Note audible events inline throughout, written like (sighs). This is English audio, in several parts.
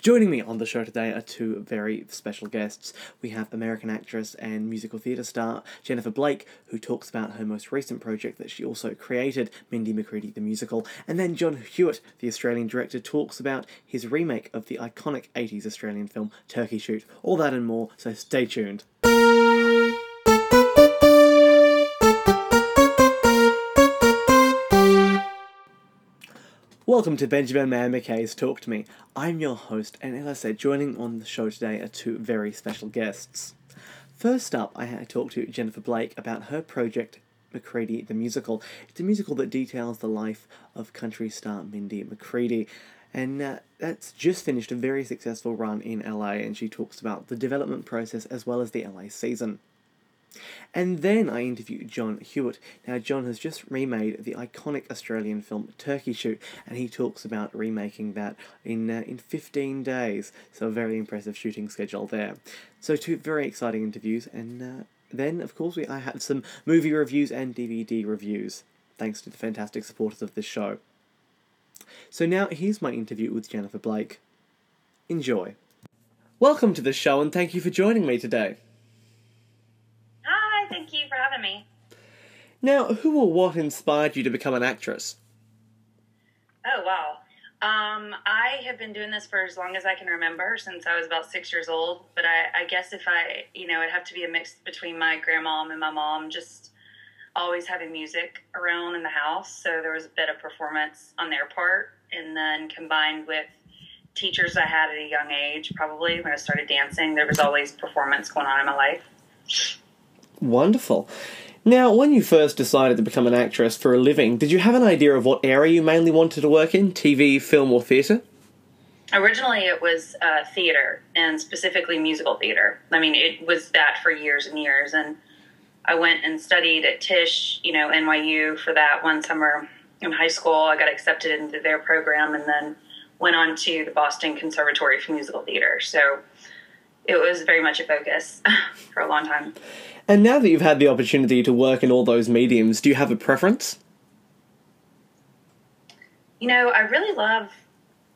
Joining me on the show today are two very special guests. We have American actress and musical theatre star Jennifer Blake, who talks about her most recent project that she also created, Mindy McCready the Musical. And then Jon Hewitt, the Australian director, talks about his remake of the iconic 80s Australian film Turkey Shoot. All that and more, so stay tuned. Welcome to Benjamin Maio Mackay's Talk to Me. I'm your host, and as I said, joining on the show today are two very special guests. First up, I talked to Jennifer Blake about her project McCready the Musical. It's a musical that details the life of country star Mindy McCready. And uh, that's just finished a very successful run in LA, and she talks about the development process as well as the LA season. And then I interviewed Jon Hewitt. Now, Jon has just remade the iconic Australian film Turkey Shoot, and he talks about remaking that in uh, in 15 days. So, a very impressive shooting schedule there. So, two very exciting interviews, and uh, then, of course, we I had some movie reviews and DVD reviews, thanks to the fantastic supporters of this show. So, now here's my interview with Jennifer Blake. Enjoy. Welcome to the show, and thank you for joining me today. Now, who or what inspired you to become an actress? Oh, wow. Um, I have been doing this for as long as I can remember, since I was about six years old. But I, I guess if I, you know, it'd have to be a mix between my grandmom and my mom, just always having music around in the house. So there was a bit of performance on their part. And then combined with teachers I had at a young age, probably when I started dancing, there was always performance going on in my life. Wonderful. Now, when you first decided to become an actress for a living, did you have an idea of what area you mainly wanted to work in TV, film, or theatre? Originally, it was uh, theater and specifically musical theater. I mean, it was that for years and years. And I went and studied at Tisch, you know, NYU for that one summer in high school. I got accepted into their program and then went on to the Boston Conservatory for Musical Theater. So it was very much a focus (laughs) for a long time. And now that you've had the opportunity to work in all those mediums, do you have a preference? You know, I really love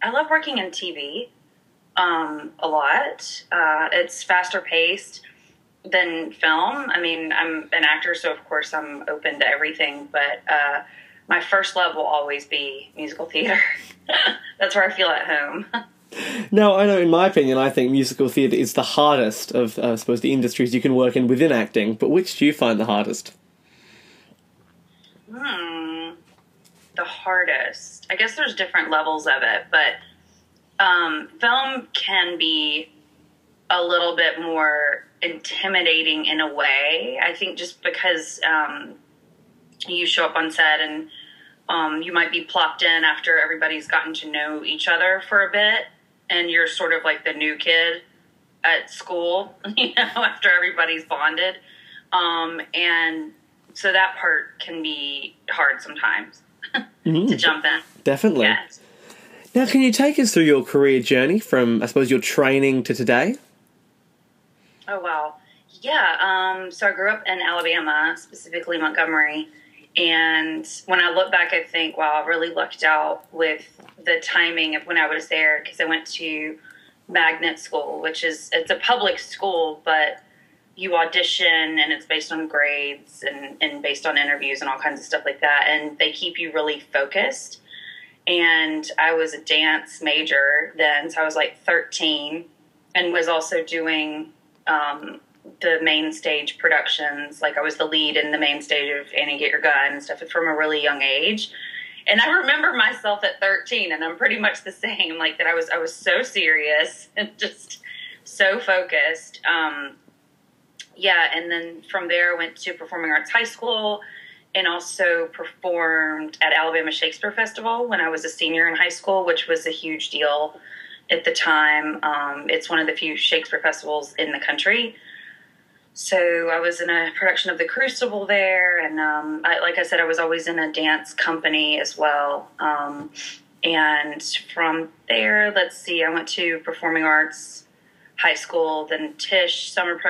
I love working in TV um, a lot. Uh, it's faster paced than film. I mean, I'm an actor, so of course I'm open to everything. But uh, my first love will always be musical theater. (laughs) That's where I feel at home. (laughs) Now, I know, in my opinion, I think musical theatre is the hardest of, uh, I suppose, the industries you can work in within acting. But which do you find the hardest? Hmm, the hardest. I guess there's different levels of it, but um, film can be a little bit more intimidating in a way. I think just because um, you show up on set and um, you might be plopped in after everybody's gotten to know each other for a bit and you're sort of like the new kid at school, (laughs) you know, after everybody's bonded. Um, and so that part can be hard sometimes (laughs) mm-hmm. to jump in. Definitely. Yes. Now, can you take us through your career journey from, I suppose, your training to today? Oh, wow. Yeah. Um, so I grew up in Alabama, specifically Montgomery. And when I look back, I think, wow, I really lucked out with the timing of when I was there because I went to magnet school, which is it's a public school, but you audition and it's based on grades and, and based on interviews and all kinds of stuff like that. And they keep you really focused. And I was a dance major then, so I was like 13 and was also doing um, the main stage productions. Like I was the lead in the main stage of Annie Get Your Gun and stuff from a really young age. And I remember myself at 13 and I'm pretty much the same, like that I was, I was so serious (laughs) and just so focused. Um, yeah. And then from there I went to performing arts high school and also performed at Alabama Shakespeare Festival when I was a senior in high school, which was a huge deal at the time. Um, it's one of the few Shakespeare festivals in the country so I was in a production of The Crucible there, and um, I, like I said, I was always in a dance company as well. Um, and from there, let's see, I went to performing arts high school, then Tisch summer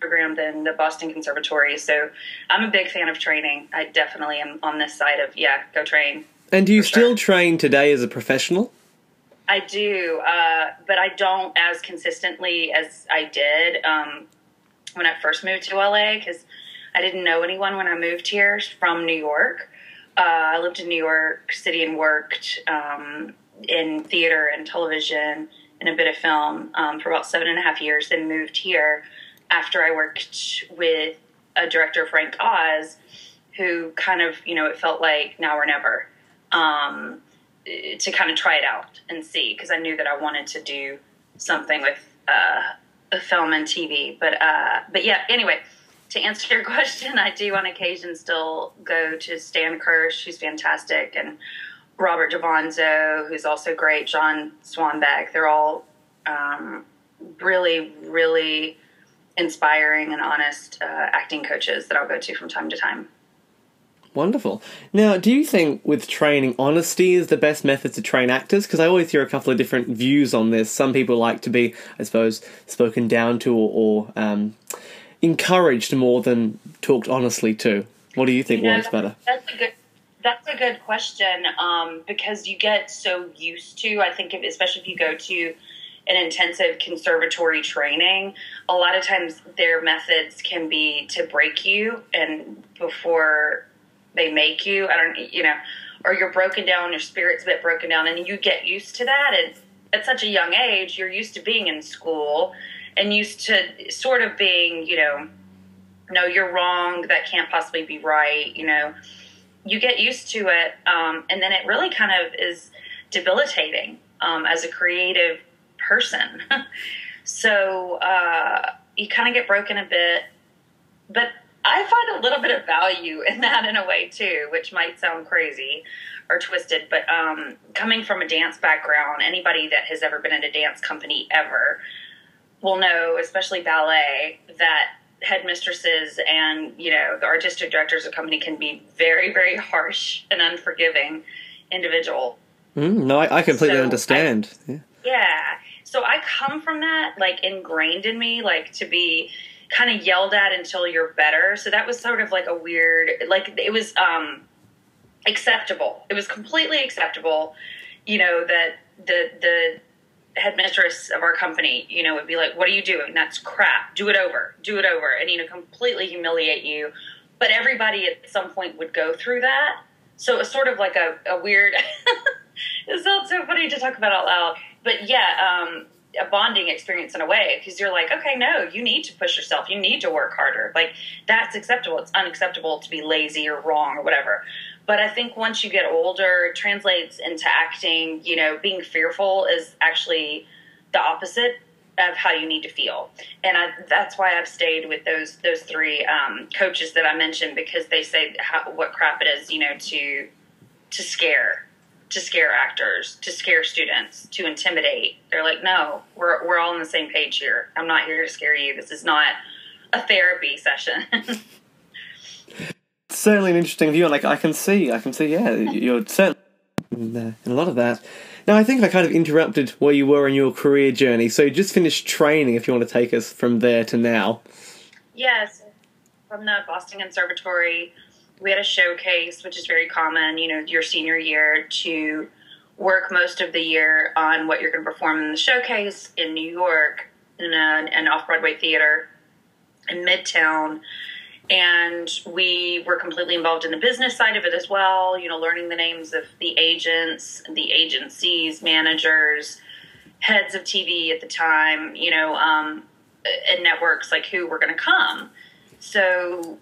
program, then the Boston Conservatory. So I'm a big fan of training. I definitely am on this side of yeah, go train. And do you still sure. train today as a professional? I do, uh, but I don't as consistently as I did um, when I first moved to LA because I didn't know anyone when I moved here from New York. Uh, I lived in New York City and worked um, in theater and television and a bit of film um, for about seven and a half years. Then moved here after I worked with a director, Frank Oz, who kind of, you know, it felt like now or never um, to kind of try it out and see because I knew that I wanted to do something with uh, film and TV. But uh, but yeah, anyway, to answer your (laughs) question, I do on occasion still go to Stan Kirsch, who's fantastic, and Robert Davanzo, who's also great, John Swanbeck. They're all um, really, really inspiring and honest uh, acting coaches that I'll go to from time to time. Wonderful. Now, do you think with training, honesty is the best method to train actors? Because I always hear a couple of different views on this. Some people like to be, I suppose, spoken down to or, or um, encouraged more than talked honestly to. What do you think you know, works better? That's a good. That's a good question um, because you get so used to. I think, if, especially if you go to an intensive conservatory training, a lot of times their methods can be to break you and before they make you. I don't, you know, or you're broken down, your spirit's a bit broken down, and you get used to that. And at such a young age, you're used to being in school and used to sort of being, you know, no, you're wrong. That can't possibly be right. You know, you get used to it, um, and then it really kind of is debilitating um, as a creative person. (laughs) so uh, you kind of get broken a bit, but I find a little bit of value in that in a way too, which might sound crazy or twisted, but um, coming from a dance background, anybody that has ever been in a dance company ever will know, especially ballet, that headmistresses and you know the artistic directors of company can be very, very harsh and unforgiving individual. Mm, no, I, I completely so understand. I, yeah. yeah. So I come from that, like ingrained in me, like to be kind of yelled at until you're better. So that was sort of like a weird, like it was um, acceptable. It was completely acceptable, you know, that the the headmistress of our company, you know, would be like, "What are you doing? That's crap. Do it over. Do it over," and you know, completely humiliate you. But everybody at some point would go through that. So it was sort of like a, a weird. (laughs) it sounds so funny to talk about out loud, but yeah, um, a bonding experience in a way because you're like, okay, no, you need to push yourself. You need to work harder. Like that's acceptable. It's unacceptable to be lazy or wrong or whatever. But I think once you get older, it translates into acting. You know, being fearful is actually the opposite of how you need to feel, and I, that's why I've stayed with those those three um, coaches that I mentioned because they say how, what crap it is, you know, to to scare to scare actors, to scare students, to intimidate. They're like, no, we're, we're all on the same page here. I'm not here to scare you. This is not a therapy session. (laughs) certainly an interesting view, and like I can see, I can see, yeah, you're certainly in, uh, in a lot of that. Now, I think I kind of interrupted where you were in your career journey, so you just finished training. If you want to take us from there to now. Yes, from the Boston Conservatory we had a showcase, which is very common, you know, your senior year to work most of the year on what you're going to perform in the showcase in New York in a, an off Broadway theater in Midtown. And we were completely involved in the business side of it as well, you know, learning the names of the agents, the agencies, managers, heads of TV at the time, you know, um, and networks like who were going to come. So,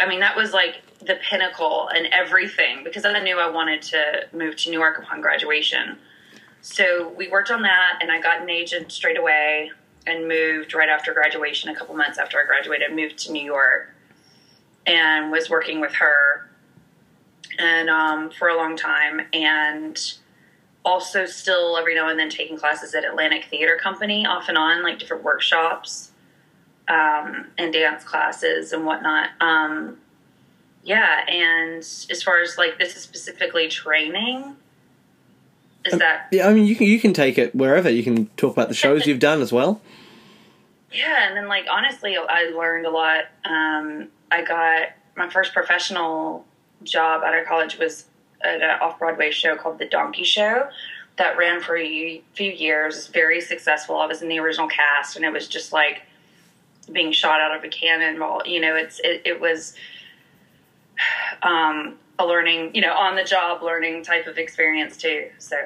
I mean, that was like the pinnacle and everything because I knew I wanted to move to New York upon graduation. So we worked on that, and I got an agent straight away and moved right after graduation. A couple months after I graduated, moved to New York and was working with her and um, for a long time, and also still every now and then taking classes at Atlantic Theater Company off and on, like different workshops um, and dance classes and whatnot. Um, yeah, and as far as like this is specifically training, is um, that? Yeah, I mean you can you can take it wherever. You can talk about the shows you've done as well. Yeah, and then like honestly, I learned a lot. Um, I got my first professional job out of college was at an off Broadway show called The Donkey Show, that ran for a few years, very successful. I was in the original cast, and it was just like being shot out of a cannon. You know, it's it, it was um, a learning, you know, on the job learning type of experience too. So,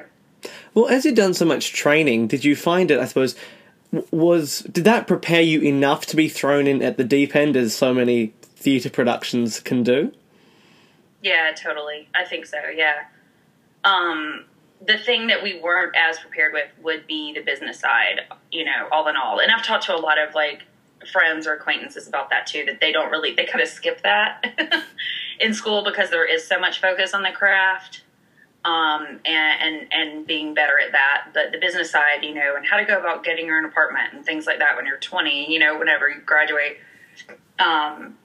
well, as you've done so much training, did you find it? I suppose was did that prepare you enough to be thrown in at the deep end as so many theatre productions can do? Yeah, totally. I think so. Yeah. Um, the thing that we weren't as prepared with would be the business side, you know, all in all. And I've talked to a lot of like friends or acquaintances about that too, that they don't really, they kind of skip that (laughs) in school because there is so much focus on the craft um, and, and, and being better at that. But the business side, you know, and how to go about getting your own apartment and things like that when you're 20, you know, whenever you graduate. Um,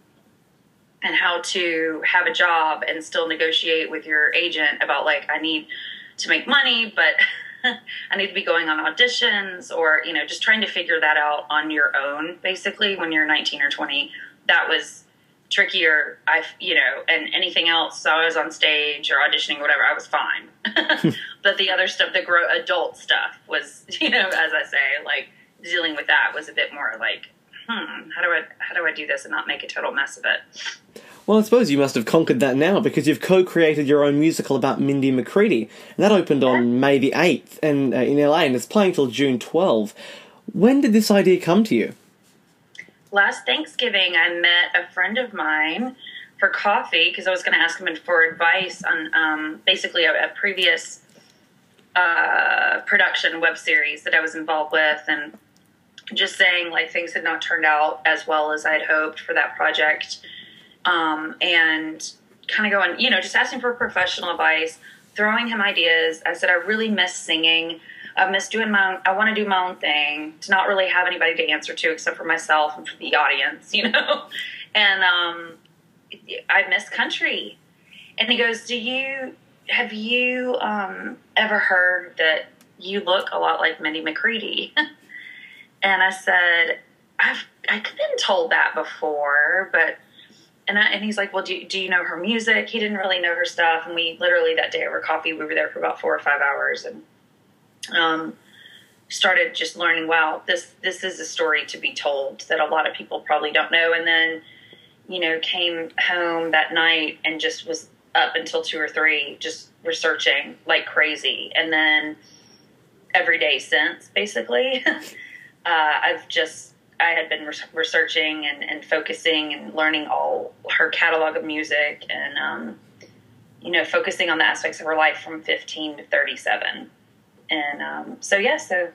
and how to have a job and still negotiate with your agent about like I need to make money, but (laughs) I need to be going on auditions or, you know, just trying to figure that out on your own, basically, when you're 19 or 20. That was trickier. I, you know, and anything else, so I was on stage or auditioning, or whatever, I was fine. (laughs) but the other stuff, the grow adult stuff was, (laughs) you know, as I say, like dealing with that was a bit more like, hmm, how do I, how do I do this and not make a total mess of it? Well, I suppose you must have conquered that now because you've co-created your own musical about Mindy McCready, and that opened on May the eighth and uh, in LA, and it's playing till June 12. When did this idea come to you? Last Thanksgiving, I met a friend of mine for coffee because I was going to ask him for advice on um, basically a, a previous uh, production web series that I was involved with, and just saying like things had not turned out as well as I'd hoped for that project um, and kind of going, you know, just asking for professional advice, throwing him ideas. I said, I really miss singing. I miss doing my own, I want to do my own thing, to not really have anybody to answer to except for myself and for the audience, (laughs) you know? And um, I miss country. And he goes, Do you, have you um, ever heard that you look a lot like Mindy McCready? (laughs) and I said, I've, I've been told that before, but and, I, and he's like, well, do, do you know her music? He didn't really know her stuff. And we literally that day over coffee, we were there for about four or five hours and um, started just learning, wow, this, this is a story to be told that a lot of people probably don't know. And then, you know, came home that night and just was up until two or three, just researching like crazy. And then every day since, basically, (laughs) uh, I've just I had been researching and, and focusing and learning all her catalog of music and, um, you know, focusing on the aspects of her life from 15 to 37. And um, so, yeah, so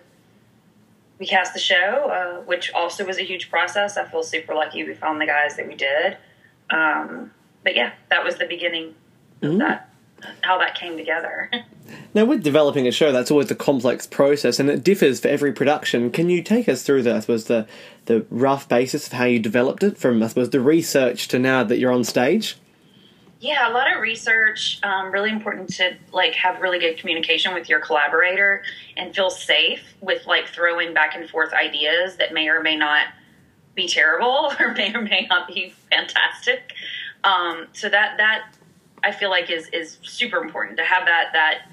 we cast the show, uh, which also was a huge process. I feel super lucky we found the guys that we did. Um, but yeah, that was the beginning of mm. that how that came together. (laughs) now, with developing a show, that's always a complex process, and it differs for every production. Can you take us through the, I suppose, the the rough basis of how you developed it, from I suppose the research to now that you're on stage? Yeah, a lot of research. Um, really important to like have really good communication with your collaborator and feel safe with like throwing back and forth ideas that may or may not be terrible (laughs) or may or may not be fantastic. Um, so that that I feel like is is super important to have that that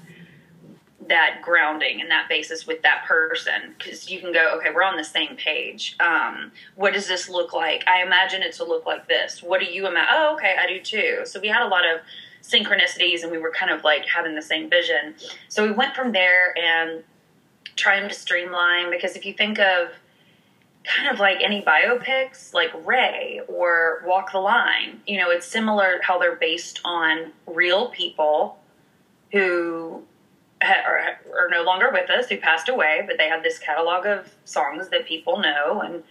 that grounding and that basis with that person because you can go okay we're on the same page. Um, what does this look like? I imagine it to look like this. What do you imagine oh okay i do too. So we had a lot of synchronicities and we were kind of like having the same vision. So we went from there and trying to streamline because if you think of kind of like any biopics like Ray or Walk the Line. You know, it's similar how they're based on real people who are, are no longer with us, who passed away, but they have this catalog of songs that people know and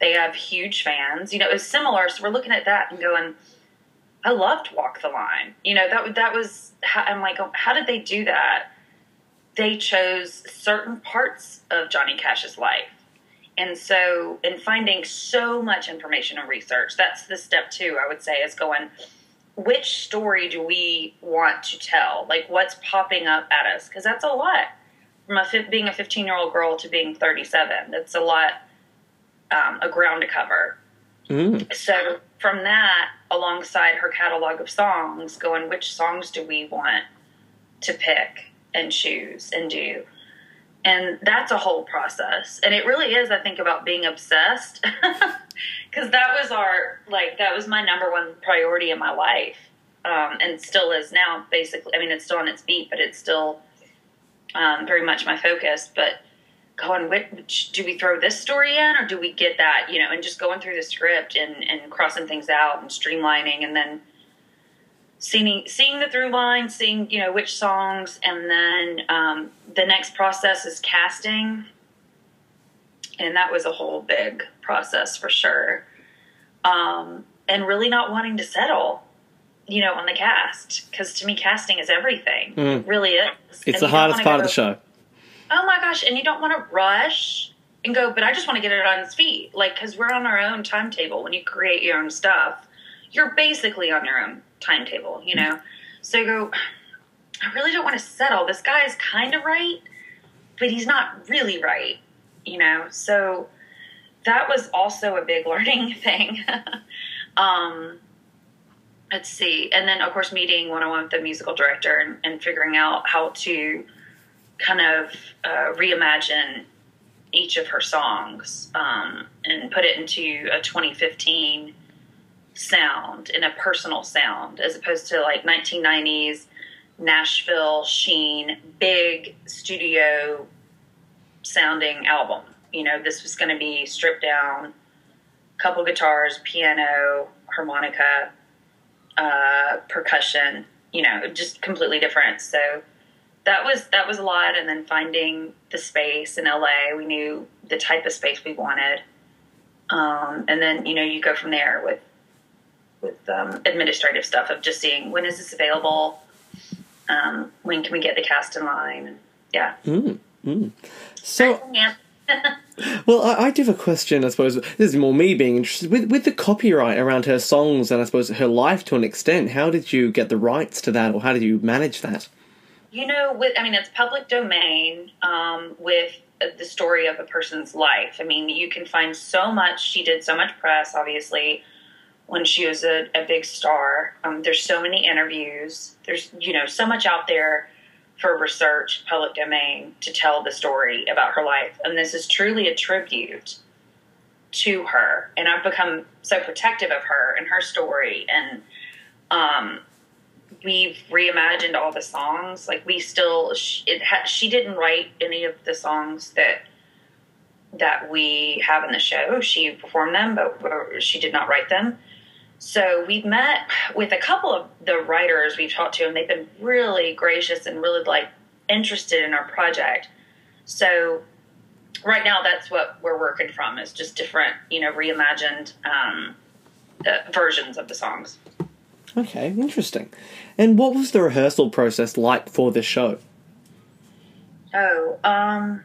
they have huge fans. You know, it's similar. So we're looking at that and going, I loved Walk the Line. You know, that that was I'm like, oh, how did they do that? They chose certain parts of Johnny Cash's life and so, in finding so much information and research, that's the step two, I would say, is going, which story do we want to tell? Like, what's popping up at us? Because that's a lot. From a, being a 15 year old girl to being 37, that's a lot, um, a ground to cover. Mm. So, from that, alongside her catalog of songs, going, which songs do we want to pick? and choose and do. And that's a whole process. And it really is, I think, about being obsessed. (laughs) Because that was our, like, that was my number one priority in my life. Um, and still is now, basically. I mean, it's still on its beat but it's still um, very much my focus. But going, which, do we throw this story in or do we get that, you know, and just going through the script and, and crossing things out and streamlining and then seeing seeing the through line, seeing you know which songs, and then um, the next process is casting, and that was a whole big process for sure. Um, and really not wanting to settle, you know, on the cast because to me casting is everything. Mm. It really is. It's And the hardest part go, of the show. Oh my gosh! And you don't want to rush and go, but I just want to get it on its feet, like because we're on our own timetable. When you create your own stuff, you're basically on your own timetable, you know. So you go, I really don't want to settle. This guy is kind of right, but he's not really right, you know. So that was also a big (laughs) learning thing. um, let's see, and then of course meeting one on one with the musical director and, and figuring out how to kind of uh, reimagine each of her songs um, and put it into a 2015 sound in a personal sound as opposed to like 1990s Nashville sheen big studio sounding album. You know, this was going to be stripped down, couple guitars, piano, harmonica, uh, percussion. You know, just completely different. So that was that was a lot. And then finding the space in LA, we knew the type of space we wanted. Um, and then you know you go from there with with um, administrative stuff of just seeing when is this available, um, when can we get the cast in line, yeah. Mm, mm. So, Yeah. (laughs) well, I, I do have a question. I suppose this is more me being interested with with the copyright around her songs and I suppose her life to an extent. How did you get the rights to that, or how did you manage that? You know, with I mean, it's public domain um, with the story of a person's life. I mean, you can find so much. She did so much press, obviously, when she was a, a big star. Um, there's so many interviews. There's you know so much out there for research, public domain, to tell the story about her life. And this is truly a tribute to her. And I've become so protective of her and her story. And um, we've reimagined all the songs. Like we still, it ha- she didn't write any of the songs that that we have in the show. She performed them, but she did not write them. So we've met with a couple of the writers we've talked to, and they've been really gracious and really like interested in our project. So right now, that's what we're working from is just different, you know, reimagined um, uh, versions of the songs. Okay, interesting. And what was the rehearsal process like for this show? Oh, um,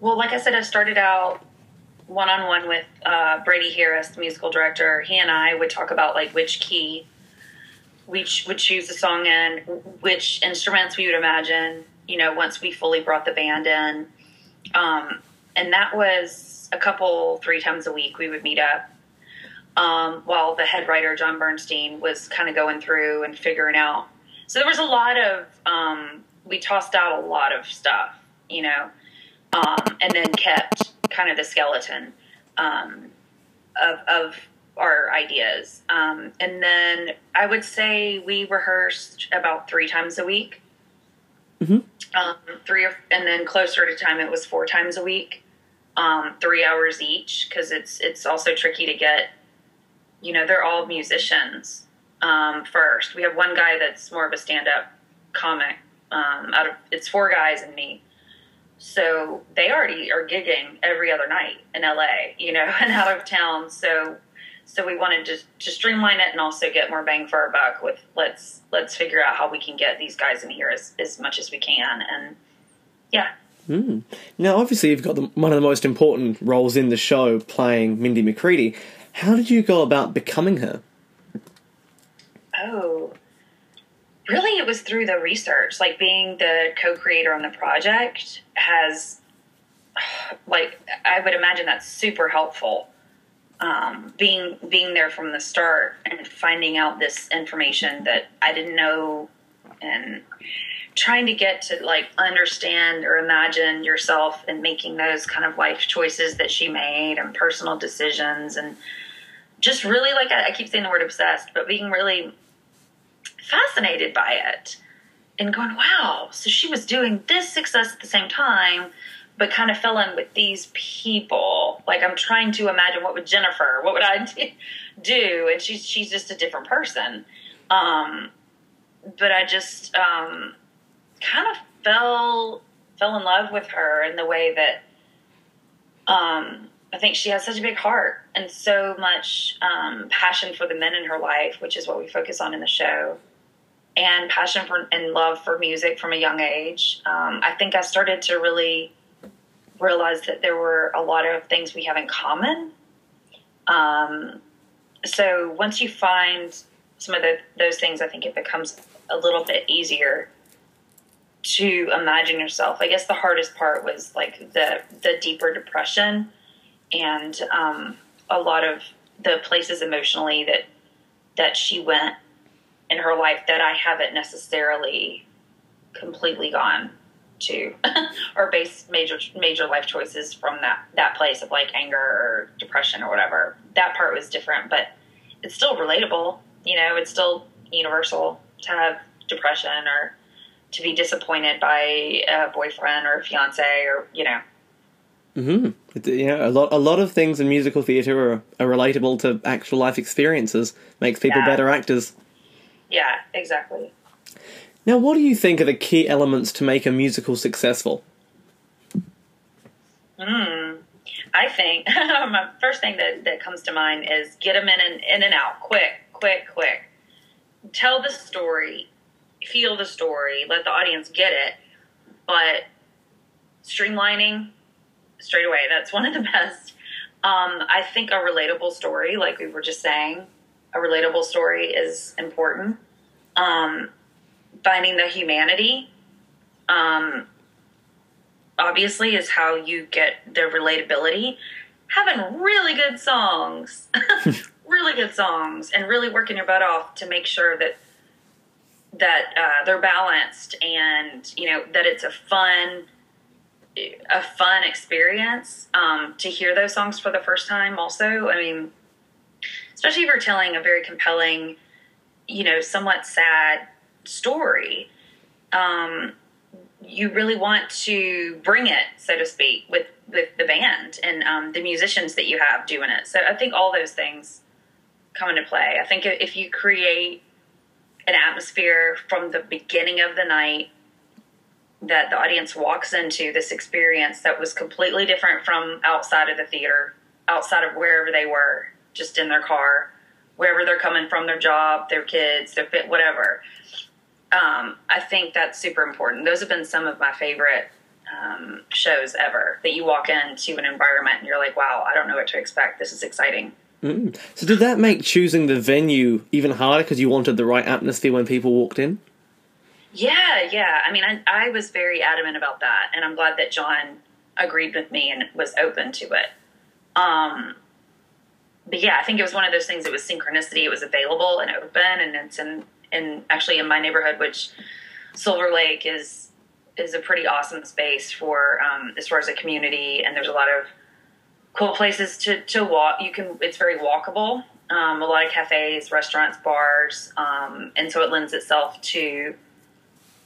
well, like I said, I started out one on one with uh, Brady Harris, the musical director. He and I would talk about like which key we ch- would choose the song in, which instruments we would imagine. You know, once we fully brought the band in, um, and that was a couple three times a week. We would meet up um, while the head writer John Bernstein was kind of going through and figuring out. So there was a lot of um, we tossed out a lot of stuff, you know, um, and then kept kind of the skeleton um, of, of our ideas. Um, and then I would say we rehearsed about three times a week. Mhm. Um, three, or, and then closer to time, it was four times a week, um, three hours each, because it's it's also tricky to get. You know, they're all musicians. Um, first, we have one guy that's more of a stand-up comic. Um, out of it's four guys and me. So they already are gigging every other night in LA, you know, (laughs) and out of town. So so we wanted to to streamline it and also get more bang for our buck with let's let's figure out how we can get these guys in here as, as much as we can and yeah. Mm. Now, obviously, you've got the, one of the most important roles in the show, playing Mindy McCready. How did you go about becoming her? Oh. Really it was through the research. Like being the co-creator on the project has (sighs) like I would imagine that's super helpful. Um, being being there from the start and finding out this information that I didn't know and trying to get to like understand or imagine yourself and making those kind of life choices that she made and personal decisions and just really like I, I keep saying the word obsessed, but being really fascinated by it and going, wow, so she was doing this success at the same time, but kind of fell in with these people. Like I'm trying to imagine what would Jennifer, what would I (laughs) do? And she's she's just a different person. Um, but I just um, kind of fell fell in love with her in the way that um, I think she has such a big heart and so much um, passion for the men in her life, which is what we focus on in the show, and passion for and love for music from a young age. Um, I think I started to really realize that there were a lot of things we have in common. Um, so once you find some of the, those things, I think it becomes a little bit easier to imagine yourself. I guess the hardest part was like the the deeper depression and um, a lot of the places emotionally that that she went in her life that I haven't necessarily completely gone to (laughs) or based major major life choices from that that place of like anger or depression or whatever. That part was different, but it's still relatable. You know, it's still universal to have depression or to be disappointed by a boyfriend or a fiance or you know. Mm-hmm. You know, a lot a lot of things in musical theatre are, are relatable to actual life experiences. Makes people Yeah. better actors. Yeah, exactly. Now, what do you think are the key elements to make a musical successful? Hmm. I think (laughs) my first thing that, that comes to mind is get them in and in and out, quick, quick, quick. Tell the story, feel the story, let the audience get it, but streamlining straight away. That's one of the (laughs) best. Um, I think a relatable story, like we were just saying, a relatable story is important. Um, finding the humanity. Um, obviously is how you get the relatability. Having really good songs, (laughs) really good songs, and really working your butt off to make sure that that uh, they're balanced and you know that it's a fun a fun experience um, to hear those songs for the first time. Also, I mean, especially if you're telling a very compelling, you know, somewhat sad story. Um, you really want to bring it, so to speak, with with the band and um, the musicians that you have doing it. So I think all those things come into play. I think if you create an atmosphere from the beginning of the night that the audience walks into this experience that was completely different from outside of the theater, outside of wherever they were, just in their car, wherever they're coming from, their job, their kids, their fit, whatever um, I think that's super important. Those have been some of my favorite um, shows ever. That you walk into an environment and you're like, "Wow, I don't know what to expect. This is exciting." Mm. So, did that make choosing the venue even harder because you wanted the right atmosphere when people walked in? Yeah, yeah. I mean, I, I was very adamant about that, and I'm glad that John agreed with me and was open to it. Um, but yeah, I think it was one of those things. It was synchronicity. It was available and open, and it's in in actually in my neighborhood, which Silver Lake is is a pretty awesome space for um, as far as a community, and there's a lot of cool places to to walk. You can it's very walkable. Um, a lot of cafes, restaurants, bars, um, and so it lends itself to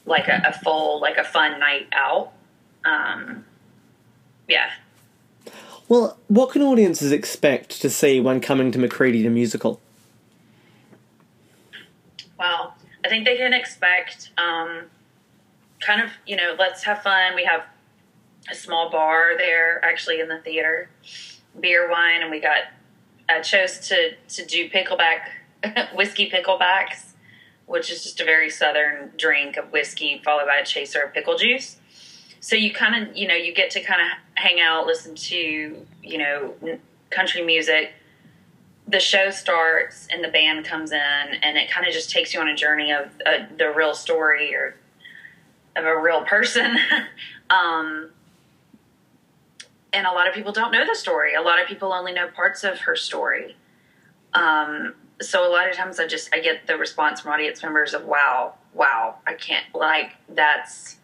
like a, a full like a fun night out. Um, yeah, Well, what can audiences expect to see when coming to McCready the musical? Well, I think they can expect um, kind of, you know, let's have fun. We have a small bar there actually in the theater, beer, wine, and we got, I chose to, to do pickleback, (laughs) whiskey picklebacks, which is just a very southern drink of whiskey followed by a chaser of pickle juice. So you kind of, you know, you get to kind of hang out, listen to, you know, country music. The show starts and the band comes in and it kind of just takes you on a journey of uh, the real story or of a real person. (laughs) Um, and a lot of people don't know the story. A lot of people only know parts of her story. Um, so a lot of times i just i get the response from audience members of wow wow, I can't like that's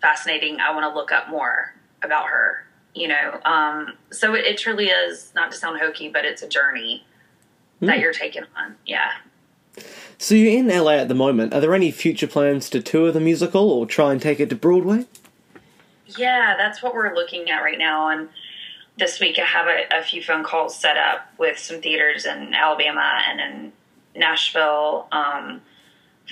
fascinating. I want to look up more about her. You know, um, so it, it truly is not to sound hokey, but it's a journey mm. that you're taking on. Yeah. So you're in LA at the moment. Are there any future plans to tour the musical or try and take it to Broadway? Yeah, that's what we're looking at right now. And this week I have a, a few phone calls set up with some theaters in Alabama and in Nashville, um,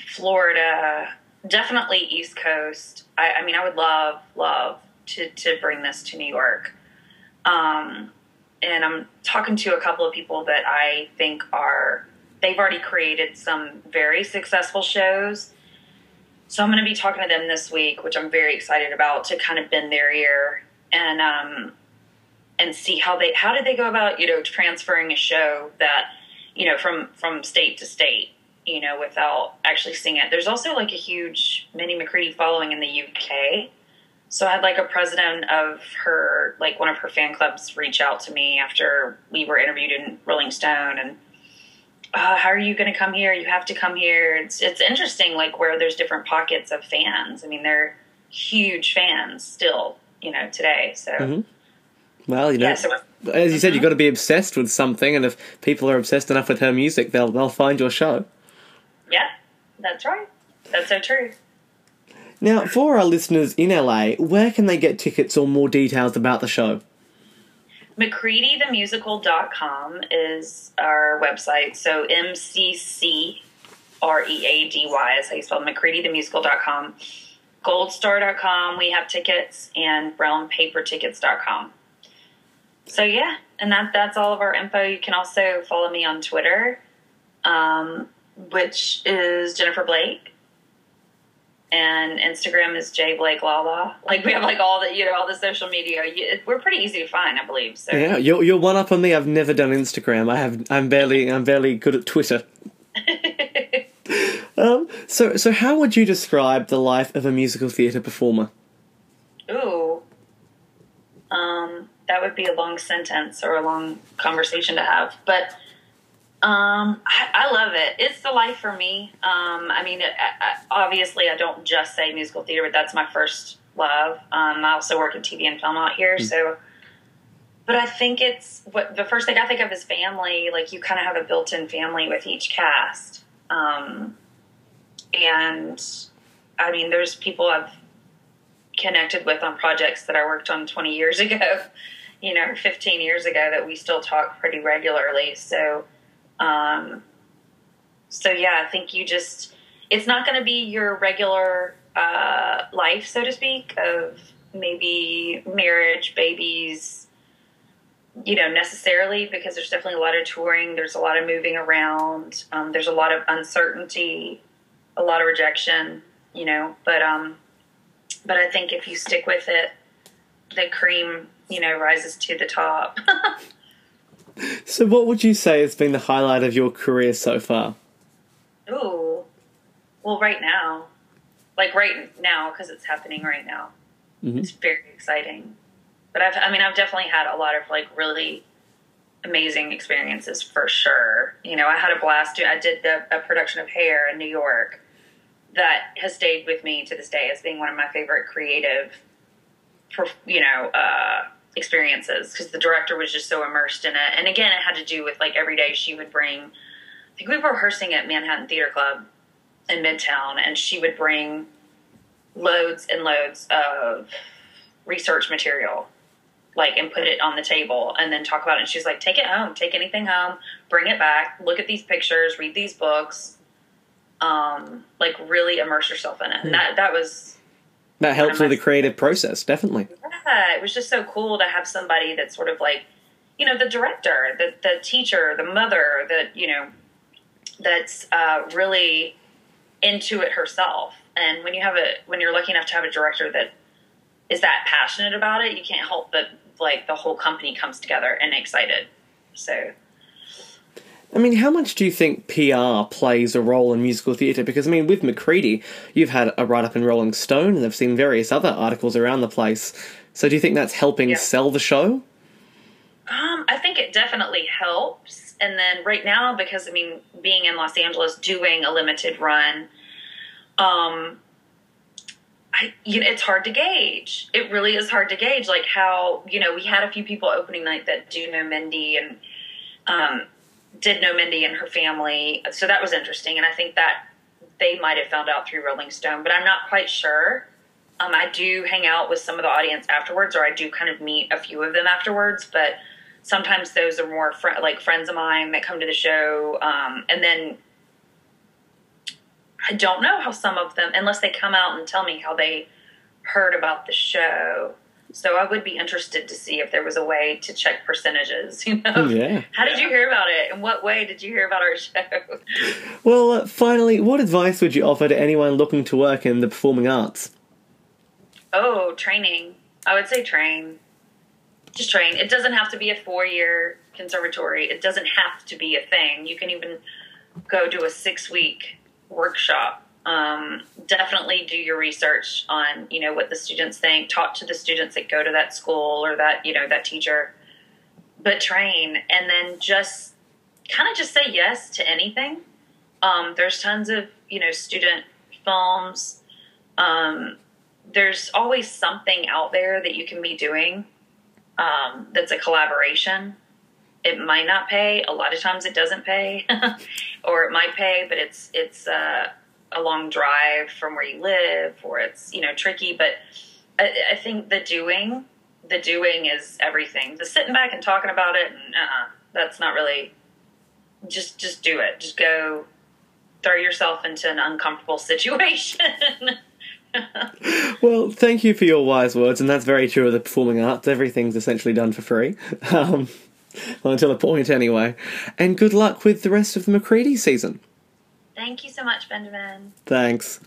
Florida, definitely East Coast. I, I, mean, I would love, love to, to bring this to New York. Um, and I'm talking to a couple of people that I think are they've already created some very successful shows. So I'm going to be talking to them this week, which I'm very excited about to kind of bend their ear and um, and see how they how did they go about you know transferring a show that you know from from state to state you know without actually seeing it. There's also like a huge Mindy McCready following in the UK. So I had like a president of her, like one of her fan clubs, reach out to me after we were interviewed in Rolling Stone, and uh, how are you going to come here? You have to come here. It's it's interesting, like where there's different pockets of fans. I mean, they're huge fans still, you know, today. So, mm-hmm. well, you know, yeah, so, as you said, mm-hmm. you've got to be obsessed with something, and if people are obsessed enough with her music, they'll they'll find your show. Yeah, that's right. That's so true. Now, for our listeners in LA, where can they get tickets or more details about the show? McCreadythemusical.com is our website. So M C C R E A D Y is how you spell McCreadythemusical.com. Goldstar.com, we have tickets, and brownpapertickets.com. So yeah, and that that's all of our info. You can also follow me on Twitter, um, which is Jennifer Blake and Instagram is J Blake Lala. Like we have like all the you know all the social media. We're pretty easy to find, I believe. So yeah, you're you're one up on me. I've never done Instagram. I have. I'm barely. I'm barely good at Twitter. (laughs) um. So so how would you describe the life of a musical theatre performer? Ooh. Um. That would be a long sentence or a long conversation to have, but um, I, I, love it. It's the life for me. Um, I mean, it, I, obviously, I don't just say musical theater, but that's my first love. Um, I also work in TV and film out here, mm so. But I think it's what the first thing I think of is family. Like you kind of have a built-in family with each cast, um, and I mean, there's people I've connected with on projects that I worked on 20 years (laughs) ago, you know, 15 years ago that we still talk pretty regularly. So um, so yeah, I think you just it's not going to be your regular uh, life, so to speak, of maybe marriage, babies, you know, necessarily because there's definitely a lot of touring, there's a lot of moving around, um, there's a lot of uncertainty, a lot of rejection, you know. But um, but I think if you stick with it, the cream, you know, rises to the top. (laughs) So, what would you say has been the highlight of your career so far? Ooh, well, right now, like right now, because it's happening right now, mm-hmm. it's very exciting. But I've, I mean, I've definitely had a lot of like really amazing experiences for sure. You know, I had a blast. I did the, a production of Hair in New York that has stayed with me to this day as being one of my favorite creative, you know, uh, experiences because the director was just so immersed in it. And again, it had to do with like every day she would bring. I think we were rehearsing at Manhattan Theater Club in Midtown, and she would bring loads and loads of research material, like and put it on the table, and then talk about it. And she's like, "Take it home. Take anything home. Bring it back. Look at these pictures. Read these books. Um, like really immerse yourself in it." And hmm. that that was that helps with the creative process, definitely. Yeah, it was just so cool to have somebody that's sort of like, you know, the director, the the teacher, the mother, that you know, that's uh, really into it herself. And when you have a when you're lucky enough to have a director that is that passionate about it, you can't help but like the whole company comes together and excited. So I mean, how much do you think PR plays a role in musical theatre? Because, I mean, with McCready, you've had a write up in Rolling Stone, and I've seen various other articles around the place. So, do you think that's helping yeah. sell the show? Um, I think it definitely helps. And then right now, because, I mean, being in Los Angeles doing a limited run, um, I, you know, it's hard to gauge. It really is hard to gauge, like how you know we had a few people opening night that do know Mindy and um, did know Mindy and her family, so that was interesting, and I think that they might have found out through Rolling Stone, but I'm not quite sure. Um, I do hang out with some of the audience afterwards, or I do kind of meet a few of them afterwards, but sometimes those are more fr- like friends of mine that come to the show, um, and then I don't know how some of them, unless they come out and tell me how they heard about the show. So I would be interested to see if there was a way to check percentages. (laughs) You know, Yeah. how did you hear about it? In what way did you hear about our show? Well, uh, finally, what advice would you offer to anyone looking to work in the performing arts? Oh, training. I would say train. Just train. It doesn't have to be a four year conservatory. It doesn't have to be a thing. You can even go do a six week workshop. Um, definitely do your research on, you know, what the students think. Talk to the students that go to that school or that, you know, that teacher. But train and then just kind of just say yes to anything. Um, there's tons of, you know, student films. Um, there's always something out there that you can be doing um, that's a collaboration. It might not pay. A lot of times, it doesn't pay, (laughs) or it might pay, but it's it's uh, a long drive from where you live, or it's you know tricky. But I, I think the doing, the doing is everything. The sitting back and talking about it, uh, that's not really. Just just do it. Just go throw yourself into an uncomfortable (laughs) situation. Well, thank you for your wise words, and that's very true of the performing arts. Everything's essentially done for free. (laughs) Um, well, until a point, anyway. And good luck with the rest of the McCready season. Thank you so much, Benjamin. Thanks.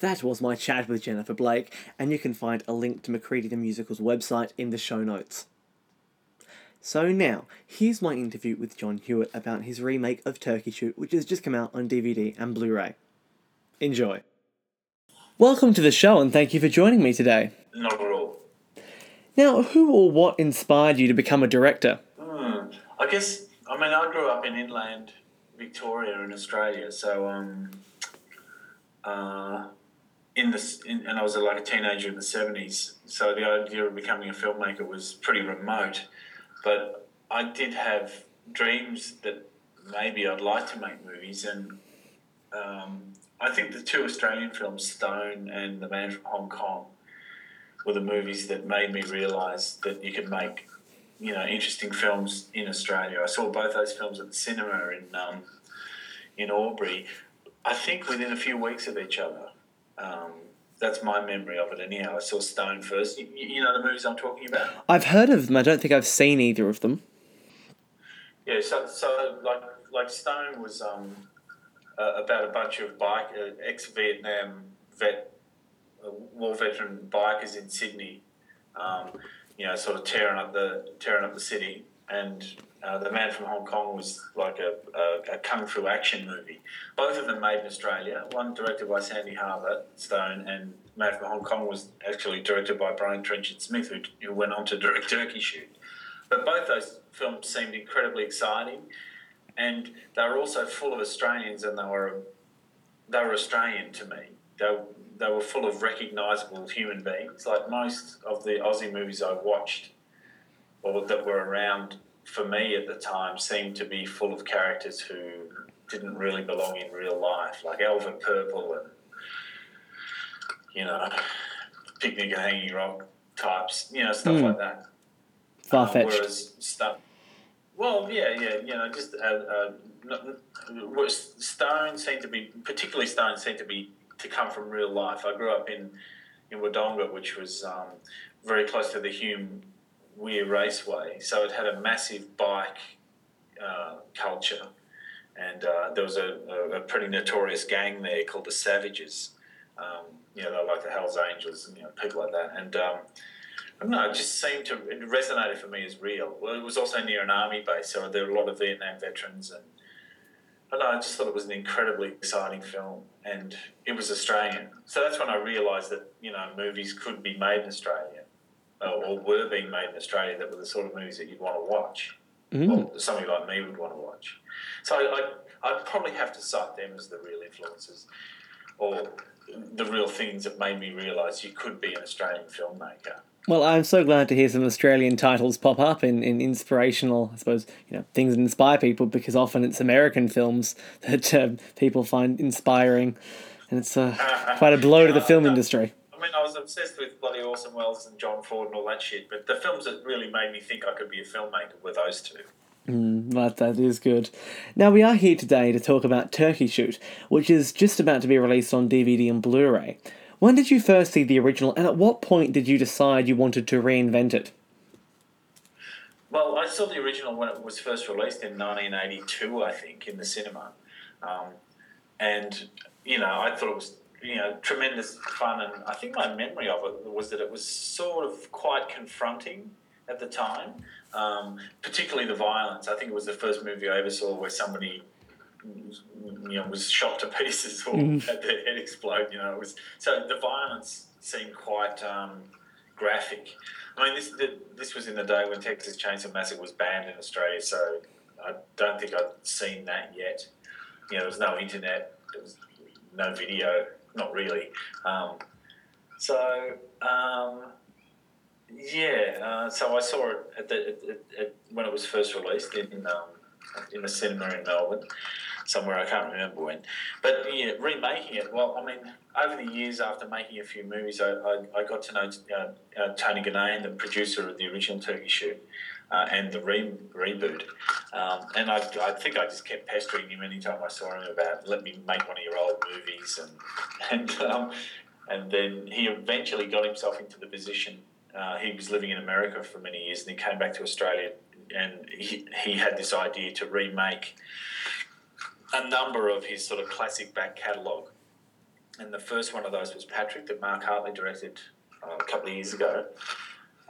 That was my chat with Jennifer Blake, and you can find a link to McCready the Musical's website in the show notes. So now, here's my interview with Jon Hewitt about his remake of Turkey Shoot, which has just come out on DVD and Blu ray. Enjoy. Welcome to the show, and thank you for joining me today. Not at all. Now, who or what inspired you to become a director? Hmm. I guess I mean I grew up in inland Victoria in Australia, so um, uh, in the in, and I was like a teenager in the seventies. So the idea of becoming a filmmaker was pretty remote, but I did have dreams that maybe I'd like to make movies, and um, I think the two Australian films, Stone and The Man from Hong Kong, were the movies that made me realise that you could make you know interesting films in Australia. I saw both those films at the cinema in um, in Albury. I think within a few weeks of each other. Um, that's my memory of it. Anyhow, I saw Stone first. You, you know the movies I'm talking about. I've heard of them, I don't think I've seen either of them. Yeah, so, so like like Stone was um, uh, about a bunch of bike uh, ex Vietnam vet uh, war veteran bikers in Sydney, um, you know, sort of tearing up the tearing up the city. And uh, the Man from Hong Kong was like a, a, a kung fu action movie. Both of them made in Australia. One directed by Sandy Harbutt Stone, and Man from Hong Kong was actually directed by Brian Trenchard Smith, who, who went on to direct Turkey Shoot. But both those films seemed incredibly exciting, and they were also full of Australians, and they were they were Australian to me. They they were full of recognisable human beings. Like most of the Aussie movies I watched, or that were around for me at the time, seemed to be full of characters who didn't really belong in real life, like Alvin Purple and you know, picnic at Hanging Rock types, you know, stuff Hmm. like that. Far Uh, fetched. whereas stuff. Well, yeah, yeah, you know, just uh, uh, Stone seemed to be, particularly Stone seemed to be to come from real life. I grew up in in Wodonga, which was um, very close to the Hume Weir Raceway, so it had a massive bike uh, culture, and uh, there was a, a, pretty notorious gang there called the Savages. Um, you know, they're like the Hell's Angels and you know people like that, and. Um, I don't know, it just seemed to it resonated for me as real. Well, it was also near an army base, so there were a lot of Vietnam veterans, and I don't know, I just thought it was an incredibly exciting film, and it was Australian. So that's when I realised that you know movies could be made in Australia, or, or were being made in Australia that were the sort of movies that you'd want to watch. Mm-hmm. or somebody like me would want to watch. So I, I'd probably have to cite them as the real influences, or the real things that made me realise you could be an Australian filmmaker. Well, I'm so glad to hear some Australian titles pop up in, in inspirational, I suppose, you know, things that inspire people because often it's American films (laughs) that uh, people find inspiring, and it's uh, (laughs) quite a blow to the film industry. I mean, I was obsessed with bloody Orson Welles and John Ford and all that shit, but the films that really made me think I could be a filmmaker were those two. Mm, but that is good. Now, we are here today to talk about Turkey Shoot, which is just about to be released on DVD and Blu ray. When did you first see the original, and at what point did you decide you wanted to reinvent it? Well, I saw the original when it was first released in 1982, I think, in the cinema. Um, and, you know, I thought it was, you know, tremendous fun. And I think my memory of it was that it was sort of quite confronting at the time, um, particularly the violence. I think it was the first movie I ever saw where somebody you know was shot to pieces or mm. had their head explode. You know, it was so the violence seemed quite um, graphic. I mean, this the, this was in the day when Texas Chainsaw Massacre was banned in Australia, so I don't think I'd seen that yet. You know, there was no internet, there was no video, not really. Um, so um, yeah, uh, so I saw it at the, at, at, when it was first released in um, in the cinema in Melbourne somewhere. I can't remember when. But yeah, remaking it. Well, I mean, over the years after making a few movies, I, I, I got to know uh, uh, Tony Ginnane, the producer of the original Turkey Shoot. Uh, and the re- reboot. Um, and I, I think I just kept pestering him anytime I saw him about let me make one of your old movies, and (laughs) and um, and then he eventually got himself into the position. Uh, he was living in America for many years, and he came back to Australia, and he, he had this idea to remake a number of his sort of classic back catalogue. And the first one of those was Patrick, that Mark Hartley directed uh, a couple of years ago.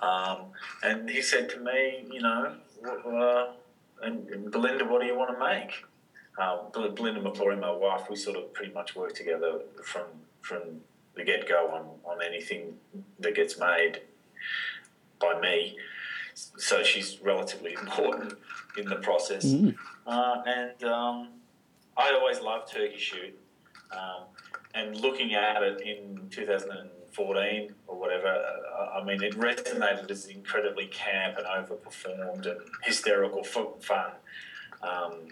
Um, and he said to me, you know, uh, and, and, Belinda, what do you want to make? Uh, Belinda McClory, my wife, we sort of pretty much work together from from the get go on, on anything that gets made by me. So she's relatively important in the process. Mm. Uh, and um, I always loved Turkey Shoot, um, and looking at it in 2014 or whatever, uh, I mean, it resonated as incredibly camp and overperformed and hysterical fun. Um,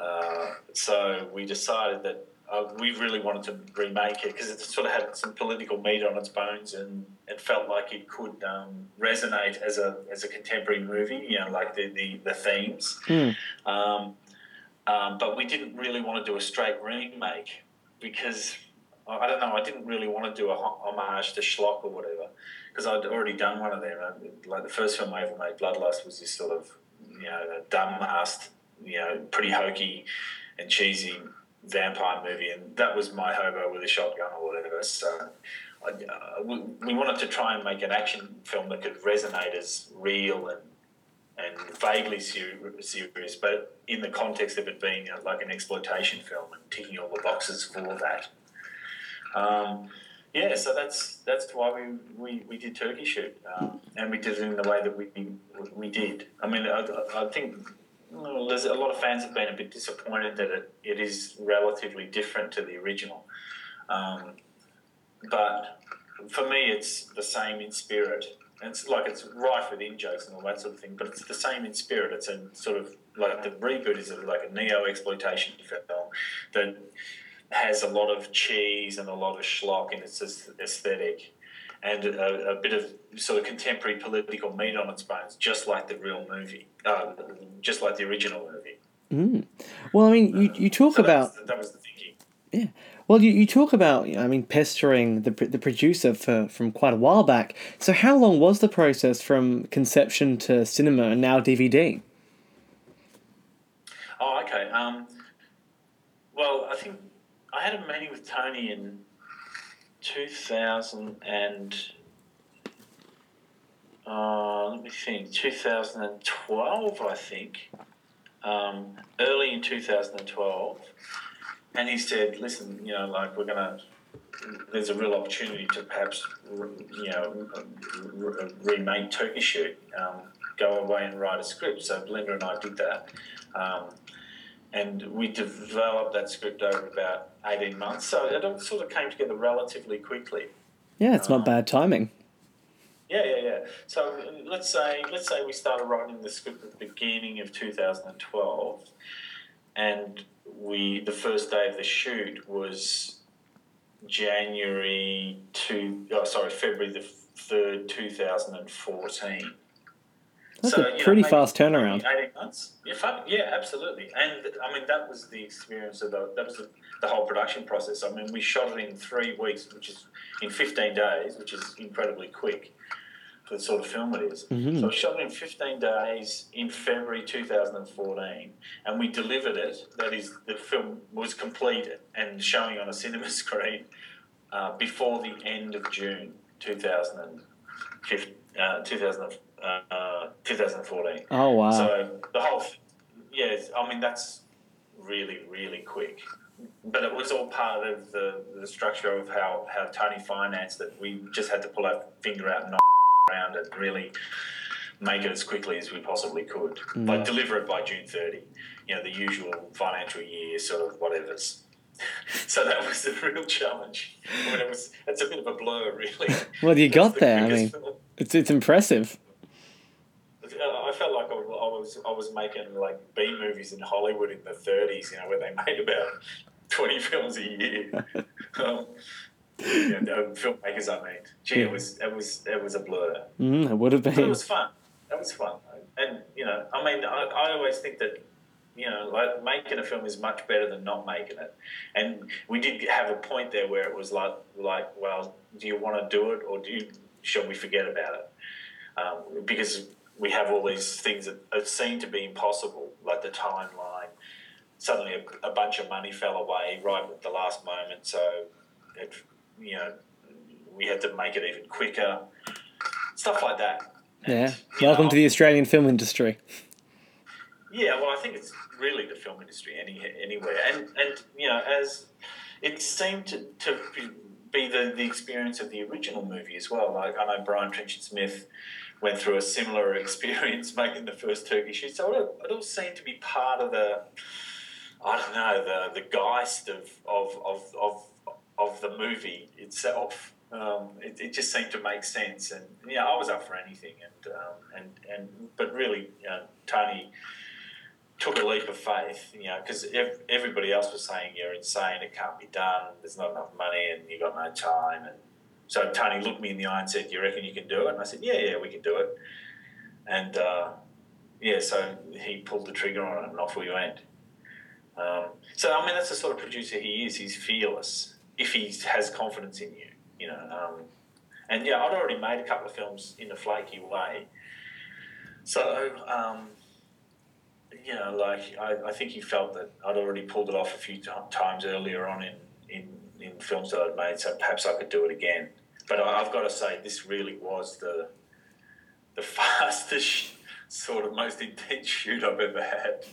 uh, so we decided that uh, we really wanted to remake it because it sort of had some political meat on its bones and it felt like it could um, resonate as a as a contemporary movie. You know, like the the, the themes. Mm. Um, um, but we didn't really want to do a straight remake because I don't know. I didn't really want to do a homage to Schlock or whatever because I'd already done one of them. Like the first film I ever made, Bloodlust, was this sort of you know dumb-assed, you know, pretty hokey and cheesy vampire movie, and that was my hobo with a shotgun or whatever. So. Uh, we, we wanted to try and make an action film that could resonate as real and and vaguely serious, but in the context of it being a, like an exploitation film and ticking all the boxes for that. Um, yeah, so that's that's why we, we, we did Turkey Shoot, um, and we did it in the way that we we did. I mean, I, I think well, there's a lot of fans have been a bit disappointed that it, it is relatively different to the original, um, but for me, it's the same in spirit. And it's like it's rife with in jokes and all that sort of thing, but it's the same in spirit. It's a sort of like the reboot is like a neo exploitation film that has a lot of cheese and a lot of schlock in its aesthetic and a, a, bit of sort of contemporary political meat on its bones, just like the real movie, uh, just like the original movie. Mm. Well, I mean, you, you talk so about. That was, that was the thinking. Yeah. Well, you, you talk about, I mean, pestering the, the producer for, from quite a while back. So, how long was the process from conception to cinema and now DVD? Oh, okay. Um, well, I think I had a meeting with Tony in 2000 and. Uh, let me think, 2012, I think. Um, early in 2012 and he said, "Listen, you know, like we're gonna." There's a real opportunity to perhaps, you know, remake Turkey Shoot. Um, go away and write a script. So Belinda and I did that. Um, and we developed that script over about 18 months. So it all sort of came together relatively quickly. Yeah, it's not bad timing. Yeah, yeah, yeah. So let's say let's say we started writing the script at the beginning of 2012, and we the first day of the shoot was January two. Oh, sorry, February the third, 2014. That's So, a you know, pretty fast turnaround. Eighteen months. Yeah, fun. yeah, absolutely. And I mean, that was the experience of the that was the, the whole production process. I mean, we shot it in three weeks, which is in fifteen days, which is incredibly quick for the sort of film it is. Mhm. So we shot it in fifteen days in February two thousand and fourteen, and we delivered it. That is, the film was complete and showing on a cinema (laughs) screen uh, before the end of June two thousand and fifteen. Uh, 2000, uh, 2014. Oh wow. So the whole, yeah, I mean that's really really quick, but it was all part of the, the structure of how, how Tony financed it. We just had to pull our finger out and knock around and really make it as quickly as we possibly could. Like deliver it by June thirty, you know, the usual financial year sort of whatever's. (laughs) So that was the real challenge. I mean, it was it's a bit of a blur, really. (laughs) Well, you got The there. I mean, film. it's it's impressive. I felt like I was, I was making like B movies in Hollywood in the 30s, you know, where they made about 20 films a year. (laughs) um, yeah, no, filmmakers, I mean, gee, it was it was it was a blur, Mm, it would have been. but it was fun. It was fun, and you know, I mean, I, I always think that you know, like making a film is much better than not making it. And we did have a point there where it was like, like, well, do you want to do it or do you, shall we forget about it? Um, because we have all these things that, that seem to be impossible, like the timeline. Suddenly, a, a bunch of money fell away right at the last moment, so it, you know, we had to make it even quicker. Stuff like that. And, Yeah. Welcome know, to the Australian film industry. yeah, well, I think it's really the film industry any anywhere, and and you know, as it seemed to, to be the, the experience of the original movie as well. Like I know Brian Trenchard Smith went through a similar (laughs) experience making the first turkey shoot, so it, it all seemed to be part of the I don't know the the geist of of of of, of the movie itself. Um, it, it just seemed to make sense, and yeah, I was up for anything, and um, and and but really, you know, Tony took a leap of faith, you know, because ev- everybody else was saying you're insane, it can't be done, there's not enough money, and you've got no time. And so Tony looked me in the eye and said, "You reckon you can do it?" And I said, "Yeah, yeah, we can do it." And uh, yeah, so he pulled the trigger on it, and off we went. Um, so I mean, that's the sort of producer he is. He's fearless if he has confidence in you, you know. Um, and yeah, I'd already made a couple of films in a flaky way, so. Um, you know, like I, I think he felt that I'd already pulled it off a few t- times earlier on in, in, in films that I'd made, so perhaps I could do it again. But I, I've got to say, this really was the the (laughs) fastest, sort of most intense shoot I've ever had.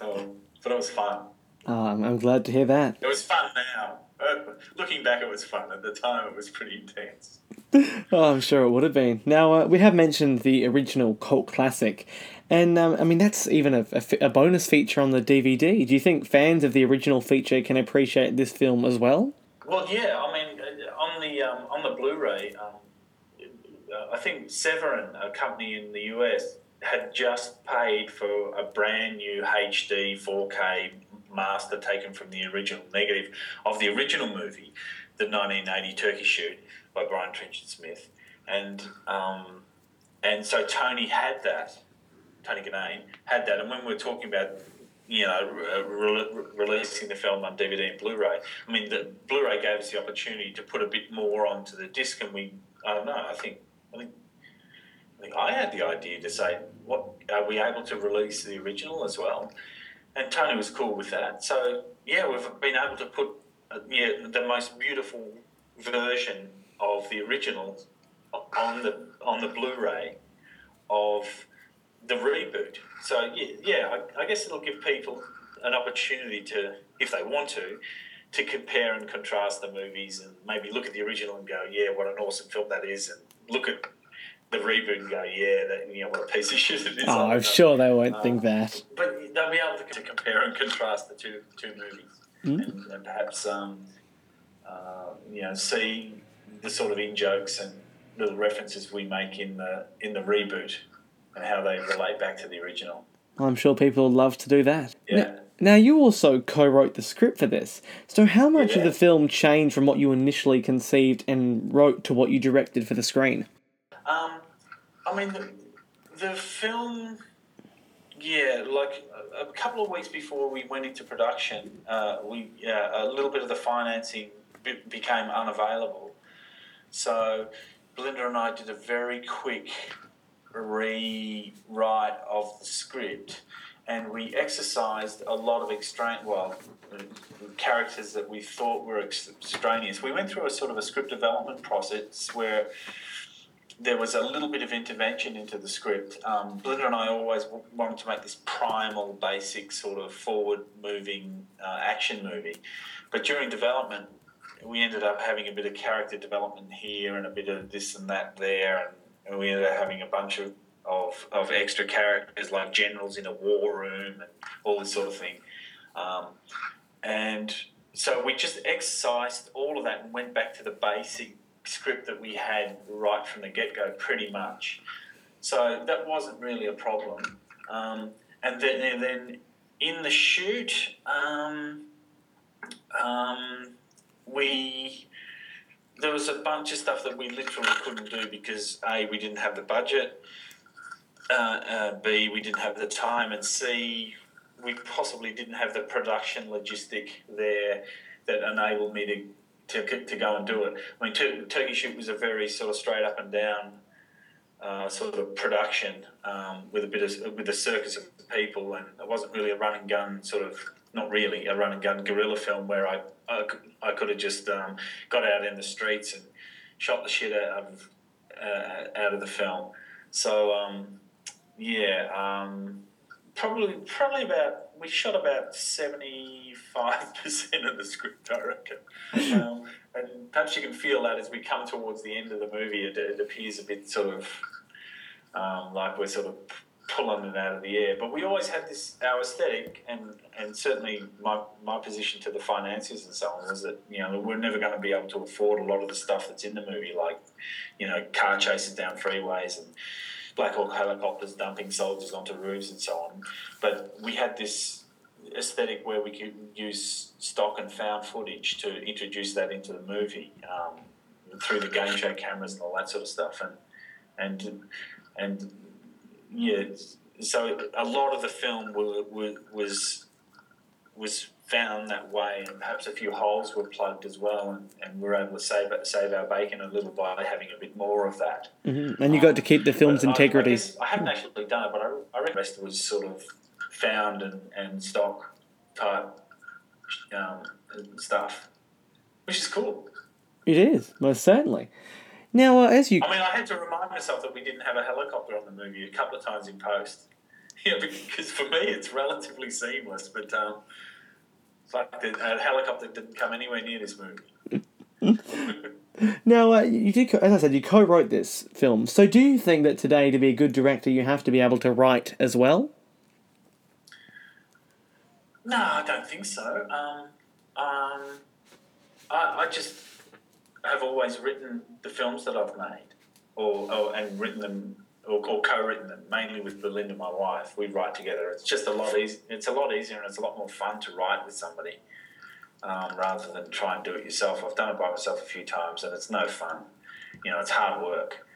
Um, but it was fun. Oh, I'm, I'm glad to hear that. It was fun now. Uh, looking back, it was fun. At the time, it was pretty intense. (laughs) Oh, I'm sure it would have been. Now, uh, we have mentioned the original cult classic, and um, I mean, that's even a, a f- a bonus feature on the DVD. Do you think fans of the original feature can appreciate this film as well? Well, yeah. I mean, uh, on the um, on the Blu-ray, um, uh, I think Severin, a company in the US, had just paid for a brand new HD 4K master taken from the original negative of the original movie, the 1980 Turkey Shoot by Brian Trenchard Smith, and um, and so Tony had that. Tony Ginnane had that, and when we we're talking about you know, re- re- releasing the film on DVD and Blu-ray. I mean, the Blu-ray gave us the opportunity to put a bit more onto the disc, and we, I don't know, I think, I think, I think I had the idea to say, what are we able to release the original as well? And Tony was cool with that. So yeah, we've been able to put uh, yeah the most beautiful version of the original on the on the Blu-ray of the reboot. So yeah, yeah I, I guess it'll give people an opportunity to, if they want to, to compare and contrast the movies and maybe look at the original and go, yeah, what an awesome film that is, and look at the reboot and go, yeah, that, you know, what a piece of shit it is. Oh, I'm sure they won't Um, think that. But they'll be able to, compare and contrast the two two movies, Mm. and, and perhaps um, uh, you know see the sort of in jokes and little references we make in the in the reboot and how they relate back to the original. I'm sure people would love to do that. Yeah. Now, now, you also co wrote the script for this. So, how much of the film changed from what you initially conceived and wrote to what you directed for the screen? Um, I mean, the, the film, yeah, like a, a couple of weeks before we went into production, uh, we yeah, a little bit of the financing be, became unavailable. So, Belinda and I did a very quick rewrite of the script, and we exercised a lot of extraneous, well, characters that we thought were extraneous. We went through a sort of a script development process where there was a little bit of intervention into the script. Um, and I always wanted to make this primal, basic, sort of forward moving uh, action movie. But during development, we ended up having a bit of character development here and a bit of this and that there. And, we ended up having a bunch of, of, of extra characters like generals in a war room and all this sort of thing. Um, and so we just exercised all of that and went back to the basic script that we had right from the get go, pretty much. So that wasn't really a problem. Um, and then, and then in the shoot, um, um, we there was a bunch of stuff that we literally couldn't do because a we didn't have the budget, uh, uh, b we didn't have the time, and c we possibly didn't have the production logistic there that enabled me to to, to go and do it. I mean, Tur- Turkey Shoot was a very sort of straight up and down uh, sort of production um, with a bit of with a circus of people, and it wasn't really a run and gun sort of not really a run and gun guerrilla film where I I could, I could have just um, got out in the streets and shot the shit out of uh, out of the film. So um, yeah, um, probably probably about we shot about seventy five percent of the script, I reckon. (laughs) Um, and perhaps you can feel that as we come towards the end of the movie, it, it appears a bit sort of um, like we're sort of pulling it out of the air. But we always had this our aesthetic, and and certainly my my position to the financiers and so on was that you know we're never going to be able to afford a lot of the stuff that's in the movie, like you know car chases down freeways and Black Hawk helicopters dumping soldiers onto roofs and so on. But we had this aesthetic where we could use stock and found footage to introduce that into the movie um, through the game show cameras and all that sort of stuff, and and and yeah, so a lot of the film were, was was found that way, and perhaps a few holes were plugged as well, and, and we were able to save save our bacon a little by having a bit more of that. hmm And you got to keep the film's But I- integrity. I, I haven't actually done it, but I, I reckon the rest was sort of found and, and stock type um, stuff, which is cool. It is, most certainly. Now, uh, as you I mean, I had to remind myself that we didn't have a helicopter on the movie a couple of times in post. (laughs) Yeah, because for me it's relatively seamless, but um, it's like the a helicopter didn't come anywhere near this movie. (laughs) now uh, you did, as I said, you co-wrote this film. So, do you think that today, to be a good director, you have to be able to write as well? No, I don't think so. Um, um, I, I just have always written the films that I've made, or, or and written them or, or co-written them mainly with Belinda, my wife. We write together. It's just a lot easy. It's a lot easier and it's a lot more fun to write with somebody um, rather than try and do it yourself. I've done it by myself a few times and it's no fun. You know, it's hard work.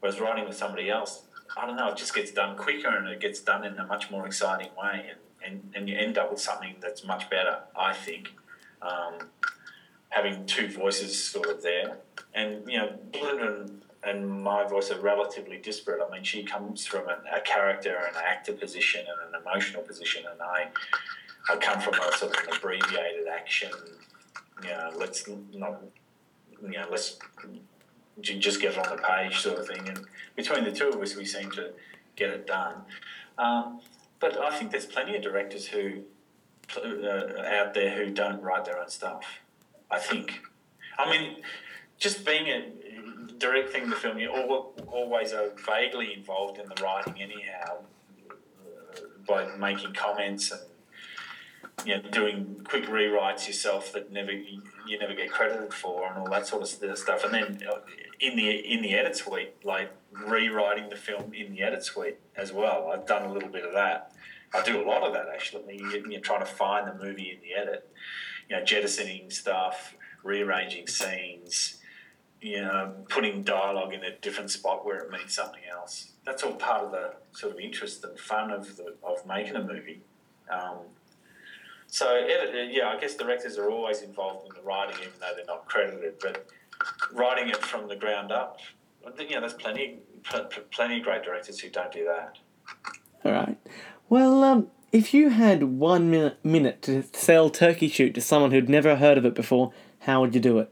Whereas writing with somebody else, I don't know, it just gets done quicker and it gets done in a much more exciting way, and, and, and you end up with something that's much better, I think. Um, having two voices sort of there, and you know, Belinda and, and my voice are relatively disparate. I mean, she comes from an, a character and an actor position and an emotional position, and I, I come from a sort of an abbreviated action. You know, let's not, you know, let's just get it on the page sort of thing. And between the two of us, we seem to get it done. Um, but I think there's plenty of directors who uh, out there who don't write their own stuff. I think. I mean, just being a directing the film, you're always are vaguely involved in the writing, anyhow, uh, by making comments and you know, doing quick rewrites yourself that never you never get credited for, and all that sort of stuff. And then uh, in the in the edit suite, like rewriting the film in the edit suite as well. I've done a little bit of that. I do a lot of that actually. You're trying to find the movie in the edit, you know, jettisoning stuff, rearranging scenes, you know, putting dialogue in a different spot where it means something else. That's all part of the sort of interest and fun of the of making a movie. Um, so yeah, I guess directors are always involved in the writing, even though they're not credited. But writing it from the ground up, you know, there's plenty, plenty of great directors who don't do that. All right. Well, um, if you had one minute, minute to sell Turkey Shoot to someone who'd never heard of it before, how would you do it?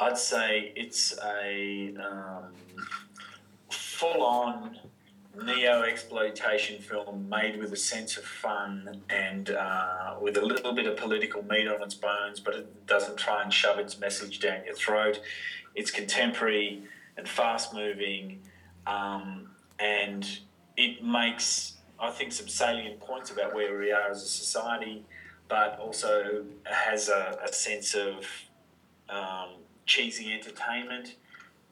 I'd say it's a um, full on neo exploitation film made with a sense of fun and uh, with a little bit of political meat on its bones, but it doesn't try and shove its message down your throat. It's contemporary and fast moving, um, and it makes, I think, some salient points about where we are as a society, but also has a, a sense of um, cheesy entertainment.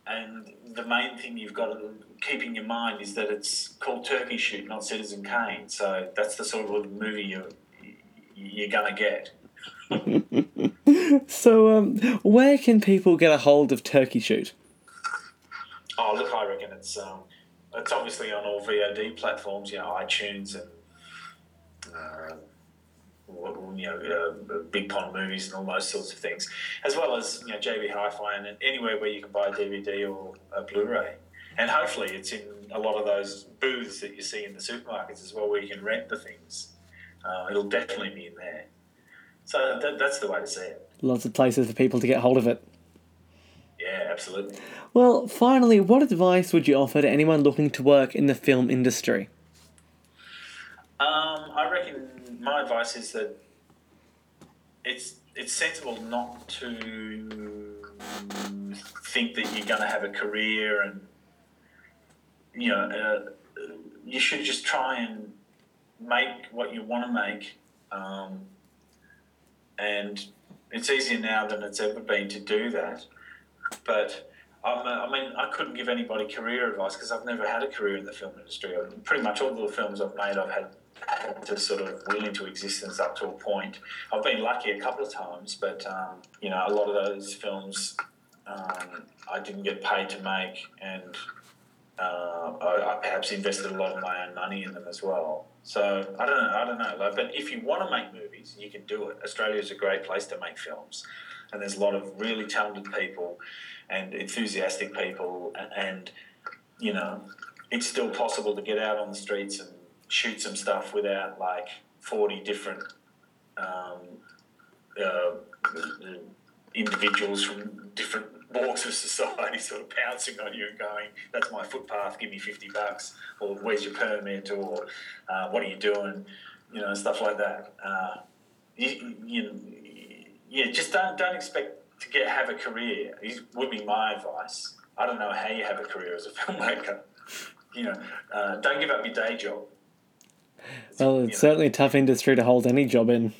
And the main thing you've got to keep in your mind is that it's called Turkey Shoot, not Citizen Kane. So that's the sort of movie you're, you're going to get. (laughs) so, um, where can people get a hold of Turkey Shoot? Oh, look, I reckon it's um, it's obviously on all VOD platforms, you know, iTunes and uh, you know, uh, Big Pond movies and all those sorts of things, as well as you know JB Hi-Fi and anywhere where you can buy a DVD or a Blu-ray. And hopefully, it's in a lot of those booths that you see in the supermarkets as well, where you can rent the things. Uh, it'll definitely be in there. So that, that's the way to see it. Lots of places for people to get hold of it. Yeah, absolutely. Well, finally, what advice would you offer to anyone looking to work in the film industry? Um, I reckon my advice is that it's it's sensible not to think that you're going to have a career and you know uh, you should just try and make what you want to make um, and it's easier now than it's ever been to do that but I'm, I mean, I couldn't give anybody career advice because I've never had a career in the film industry. Pretty much all the films I've made, I've had to sort of will into existence up to a point. I've been lucky a couple of times, but um, you know, a lot of those films um, I didn't get paid to make, and uh, I, I, perhaps invested a lot of my own money in them as well. So I don't know, I don't know. Like, but if you want to make movies, you can do it. Australia is a great place to make films, and there's a lot of really talented people and enthusiastic people, and, and you know, it's still possible to get out on the streets and shoot some stuff without like 40 different um, uh, individuals from different walks of society sort of pouncing on you and going, "That's my footpath. Give me fifty bucks," or "Where's your permit?" or uh, "What are you doing?" You know, stuff like that. Uh, you, you, yeah, just don't don't expect to get have a career. it Would be my advice. I don't know how you have a career as a filmmaker. (laughs) You know, uh, don't give up your day job. Well, it's certainly a tough industry to hold any job in.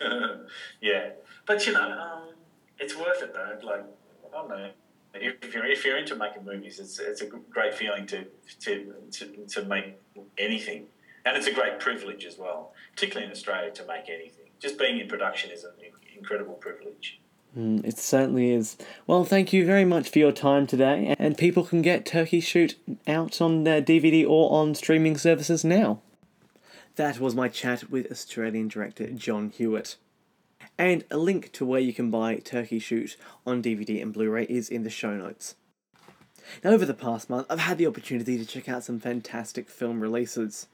(laughs) yeah, but you know, um, it's worth it though. Like, I don't know. If you're if you're into making movies, it's it's a great feeling to to to, to make anything, and it's a great privilege as well, particularly in Australia, to make anything. Just being in production is an incredible privilege. Mm, it certainly is. Well, thank you very much for your time today, and people can get Turkey Shoot out on their DVD or on streaming services now. That was my chat with Australian director Jon Hewitt. And a link to where you can buy Turkey Shoot on DVD and Blu ray is in the show notes. Now, over the past month, I've had the opportunity to check out some fantastic film releases.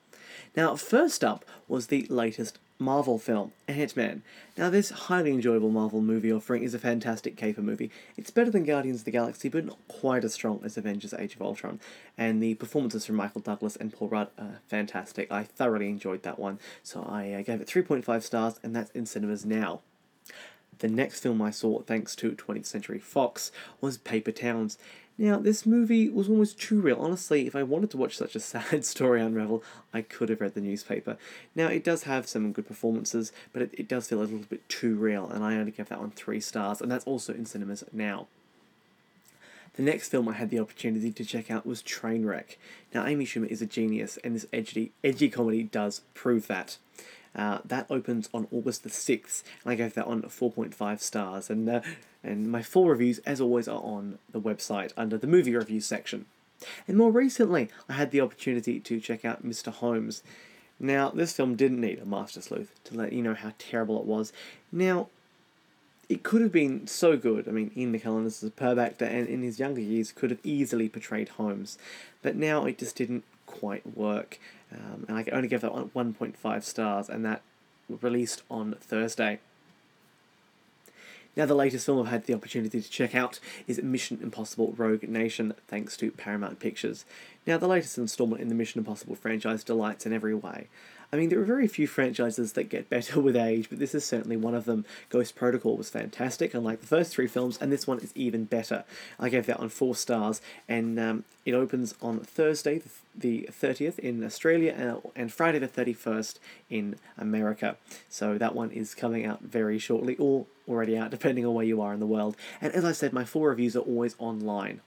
Now, first up was the latest Marvel film, Ant-Man. Now, this highly enjoyable Marvel movie offering is a fantastic caper movie. It's better than Guardians of the Galaxy, but not quite as strong as Avengers Age of Ultron. And the performances from Michael Douglas and Paul Rudd are fantastic. I thoroughly enjoyed that one, so I uh, gave it 3.5 stars, and that's in cinemas now. The next film I saw, thanks to 20th Century Fox, was Paper Towns. Now, this movie was almost too real. Honestly, if I wanted to watch such a (laughs) sad story unravel, I could have read the newspaper. Now, it does have some good performances, but it, it does feel a little bit too real, and I only gave that one three stars, and that's also in cinemas now. The next film I had the opportunity to check out was Trainwreck. Now, Amy Schumer is a genius, and this edgy, edgy comedy does prove that. Uh, that opens on August the 6th, and I gave that one 4.5 stars. And, uh, and my full reviews, as always, are on the website under the movie review section. And more recently, I had the opportunity to check out Mr. Holmes. Now, this film didn't need a master sleuth to let you know how terrible it was. Now, it could have been so good. I mean, Ian McKellen is a superb actor, and in his younger years could have easily portrayed Holmes, but now it just didn't quite work. Um, and I can only gave that one 1.5 stars, and that released on Thursday. Now, the latest film I've had the opportunity to check out is Mission Impossible Rogue Nation, thanks to Paramount Pictures. Now, the latest installment in the Mission Impossible franchise delights in every way. I mean, there are very few franchises that get better (laughs) with age, but this is certainly one of them. Ghost Protocol was fantastic, unlike the first three films, and this one is even better. I gave that one four stars, and um, it opens on Thursday, the 30th in Australia, and Friday the 31st in America. So that one is coming out very shortly, or already out, (laughs) depending on where you are in the world. And as I said, my full reviews are always online.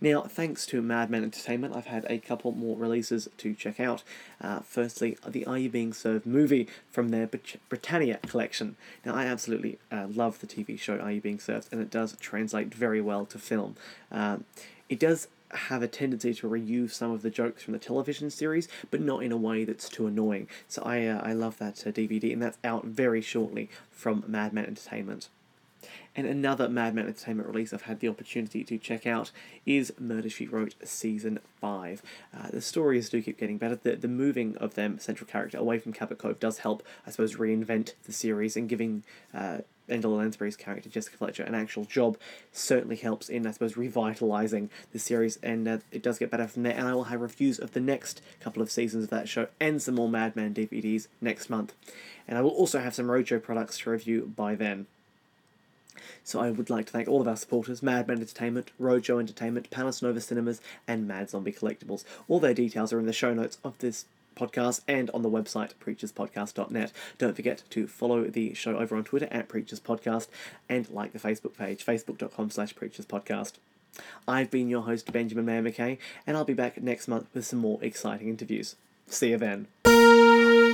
Now, thanks to Madman Entertainment, I've had a couple more releases to check out. Uh, firstly, the Are You Being Served movie from their Britannia collection. Now, I absolutely uh, love the TV show Are You Being Served, and it does translate very well to film. Um, it does have a tendency to reuse some of the jokes from the television series, but not in a way that's too annoying. So I uh, I love that uh, DVD, and that's out very shortly from Madman Entertainment. And another Madman Entertainment release I've had the opportunity to check out is Murder She Wrote Season 5. Uh, the stories do keep getting better. The, the moving of them central character away from Cabot Cove does help, I suppose, reinvent the series and giving uh, Angela Lansbury's character, Jessica Fletcher, an actual job certainly helps in, I suppose, revitalising the series, and uh, it does get better from there. And I will have reviews of the next couple of seasons of that show and some more Madman DVDs next month. And I will also have some Roadshow products to review by then. So I would like to thank all of our supporters, Madman Entertainment, Roadshow Entertainment, Palace Nova Cinemas, and Mad Zombie Collectibles. All their details are in the show notes of this podcast and on the website preacherspodcast.net. Don't forget to follow the show over on Twitter at Preachers Podcast and like the Facebook page, facebook.com slash Preachers Podcast. I've been your host, Benjamin Maio Mackay, and I'll be back next month with some more exciting interviews. See you then.